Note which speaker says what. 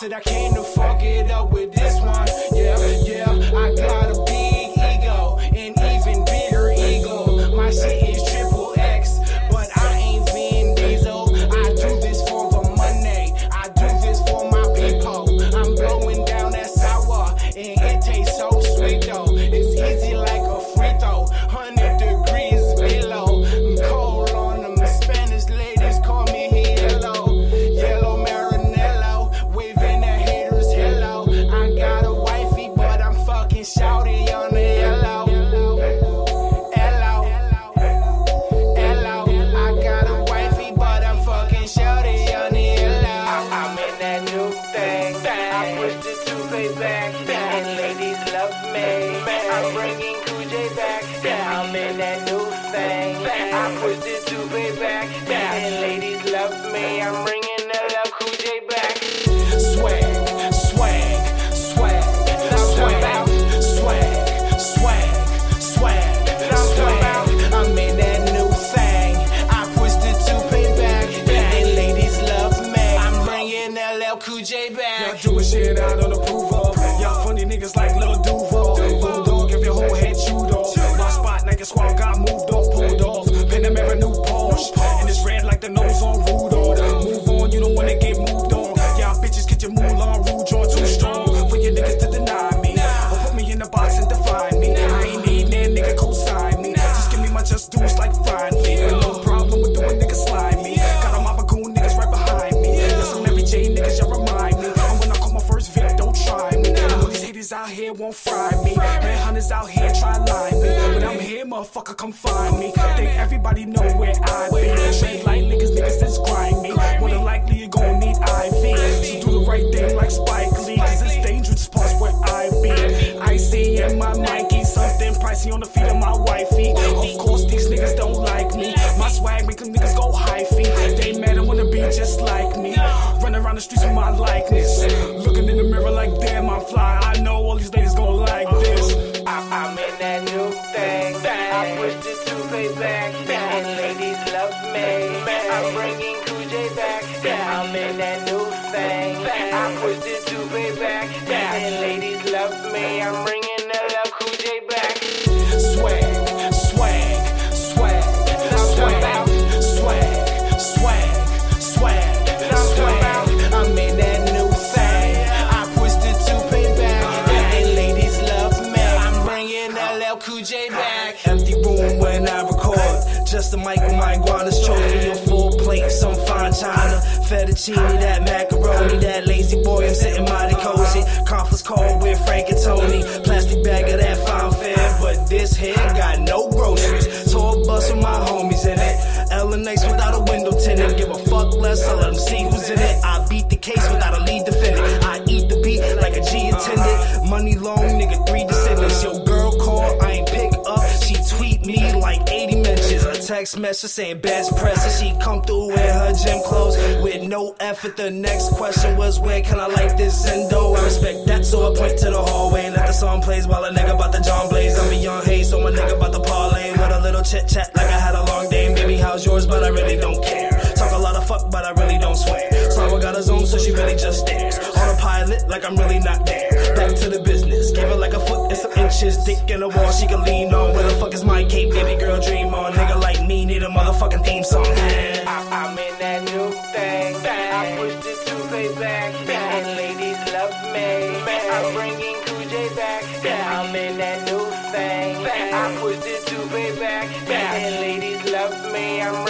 Speaker 1: Said I came to fuck it up with this one. Yeah, yeah. I got a big ego, an even bigger ego. My shit is triple X, but I ain't Vin Diesel. I do this for the money. I do this for my people. I'm blowing down that sour, and I'm bringing Cool J back. I'm in that new thing. I pushed it to pay back, and ladies love me. I'm bringing that love Cool back. Swag, swag, swag, swag, swag, swag, swag, swag. I'm in that new thing. I pushed it to pay back, and ladies love me. I'm bringing LL Cool J back.
Speaker 2: Y'all doing shit I don't approve of. Y'all funny niggas like Lil dues like finally. And no problem with doing niggas slime me. Got all my bagoon niggas right behind me. Yes, I'm every J niggas, y'all remind me. And when I call my first Vic, don't try me. Know these haters out here won't fry me. Red hunters out here try line me. But I'm here, motherfucker, come find me. Think everybody know where I be. Trade like niggas, niggas that's me. More than likely you gon' swag make them niggas go hyphy. They mad and wanna be just like me. Run around the streets with my likeness. Looking in the mirror like damn, I'm fly. I know all these ladies gon' like this.
Speaker 1: I, I'm in that new thing. I pushed it to pay back, and ladies love me. I'm bringing Cool J back. I'm in that new thing. I pushed it to pay back, and ladies love me. I'm bringing Cool J back.
Speaker 2: Empty room when I record. Just a mic with my iguana's trophy. A full plate, some fine china. Fettuccine, that macaroni. That lazy boy, I'm sitting mighty cozy. Conference call with Frank and Tony. Plastic bag of that fine fare. But this here got no groceries. Tour bus with my homies in it. Nice without a window tinted. Give a fuck less, I let them see who's in it. I beat the case without a lead defendant. I eat the beat like a G attendant. Money long, text message saying best press. And she come through in her gym clothes with no effort. The next question was, where can I like this endo? I respect that, so I point to the hallway. and Let the song plays while a nigga about the John Blaze. I'm a young hate, so my nigga about the parlay. With a little chit chat like I had a long day. Baby, how's yours? But I really don't care. Talk a lot of fuck, but I really don't swear. Someone got a own, so she really just stares. On a pilot, like I'm really not there. Back to the business. Give her like a foot inches. Dick in the wall, she can lean on. Where the fuck is my cape? Baby girl, dream on. Nigga like me need a motherfucking theme song.
Speaker 1: I, I'm in that new thing. I pushed it to pay back, and ladies love me. I'm bringing Cool J back. I'm in that new thing. I pushed it to pay back, and ladies love me. I'm